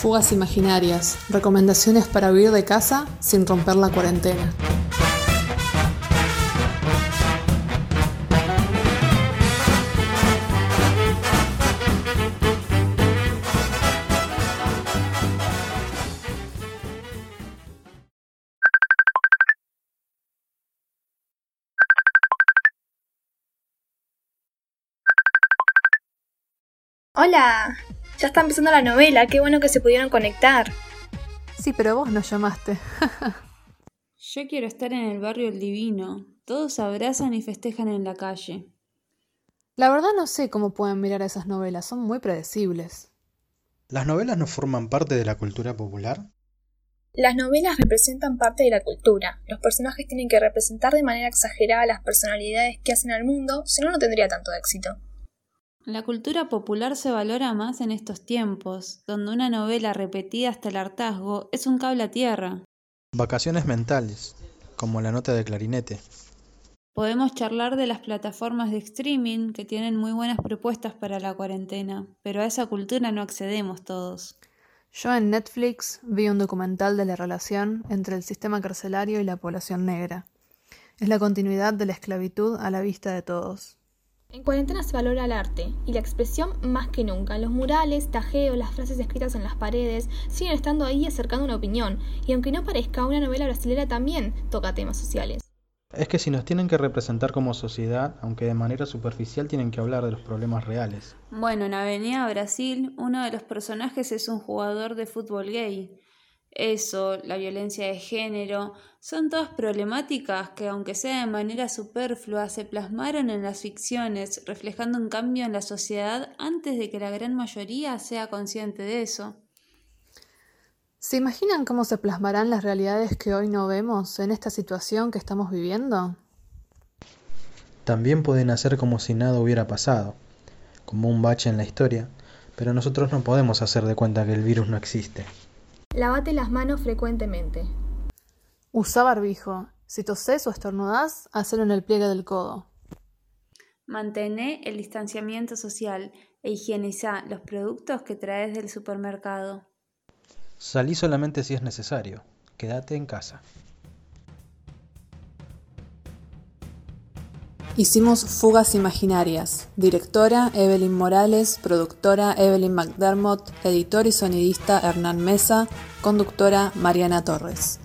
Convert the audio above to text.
Fugas Imaginarias, recomendaciones para huir de casa sin romper la cuarentena. Hola, ya está empezando la novela, qué bueno que se pudieron conectar. Sí, pero vos nos llamaste. Yo quiero estar en el barrio El Divino. Todos abrazan y festejan en la calle. La verdad no sé cómo pueden mirar esas novelas, son muy predecibles. ¿Las novelas no forman parte de la cultura popular? Las novelas representan parte de la cultura. Los personajes tienen que representar de manera exagerada las personalidades que hacen al mundo, si no, no tendría tanto éxito. La cultura popular se valora más en estos tiempos, donde una novela repetida hasta el hartazgo es un cable a tierra. Vacaciones mentales, como la nota de clarinete. Podemos charlar de las plataformas de streaming que tienen muy buenas propuestas para la cuarentena, pero a esa cultura no accedemos todos. Yo en Netflix vi un documental de la relación entre el sistema carcelario y la población negra. Es la continuidad de la esclavitud a la vista de todos. En cuarentena se valora el arte y la expresión más que nunca. Los murales, tajeos, las frases escritas en las paredes siguen estando ahí acercando una opinión. Y aunque no parezca, una novela brasilera también toca temas sociales. Es que si nos tienen que representar como sociedad, aunque de manera superficial tienen que hablar de los problemas reales. Bueno, en Avenida Brasil, uno de los personajes es un jugador de fútbol gay eso, la violencia de género, son todas problemáticas que, aunque sea de manera superflua, se plasmaron en las ficciones, reflejando un cambio en la sociedad antes de que la gran mayoría sea consciente de eso. ¿Se imaginan cómo se plasmarán las realidades que hoy no vemos en esta situación que estamos viviendo? También pueden hacer como si nada hubiera pasado, como un bache en la historia, pero nosotros no podemos hacer de cuenta que el virus no existe. Lavate las manos frecuentemente. Usa barbijo. Si toses o estornudás, hacelo en el pliegue del codo. Mantené el distanciamiento social e higieniza los productos que traes del supermercado. Salí solamente si es necesario. Quédate en casa. Hicimos Fugas Imaginarias. Directora Evelyn Morales, productora Evelyn McDermott, editor y sonidista Hernán Mesa, conductora Mariana Torres.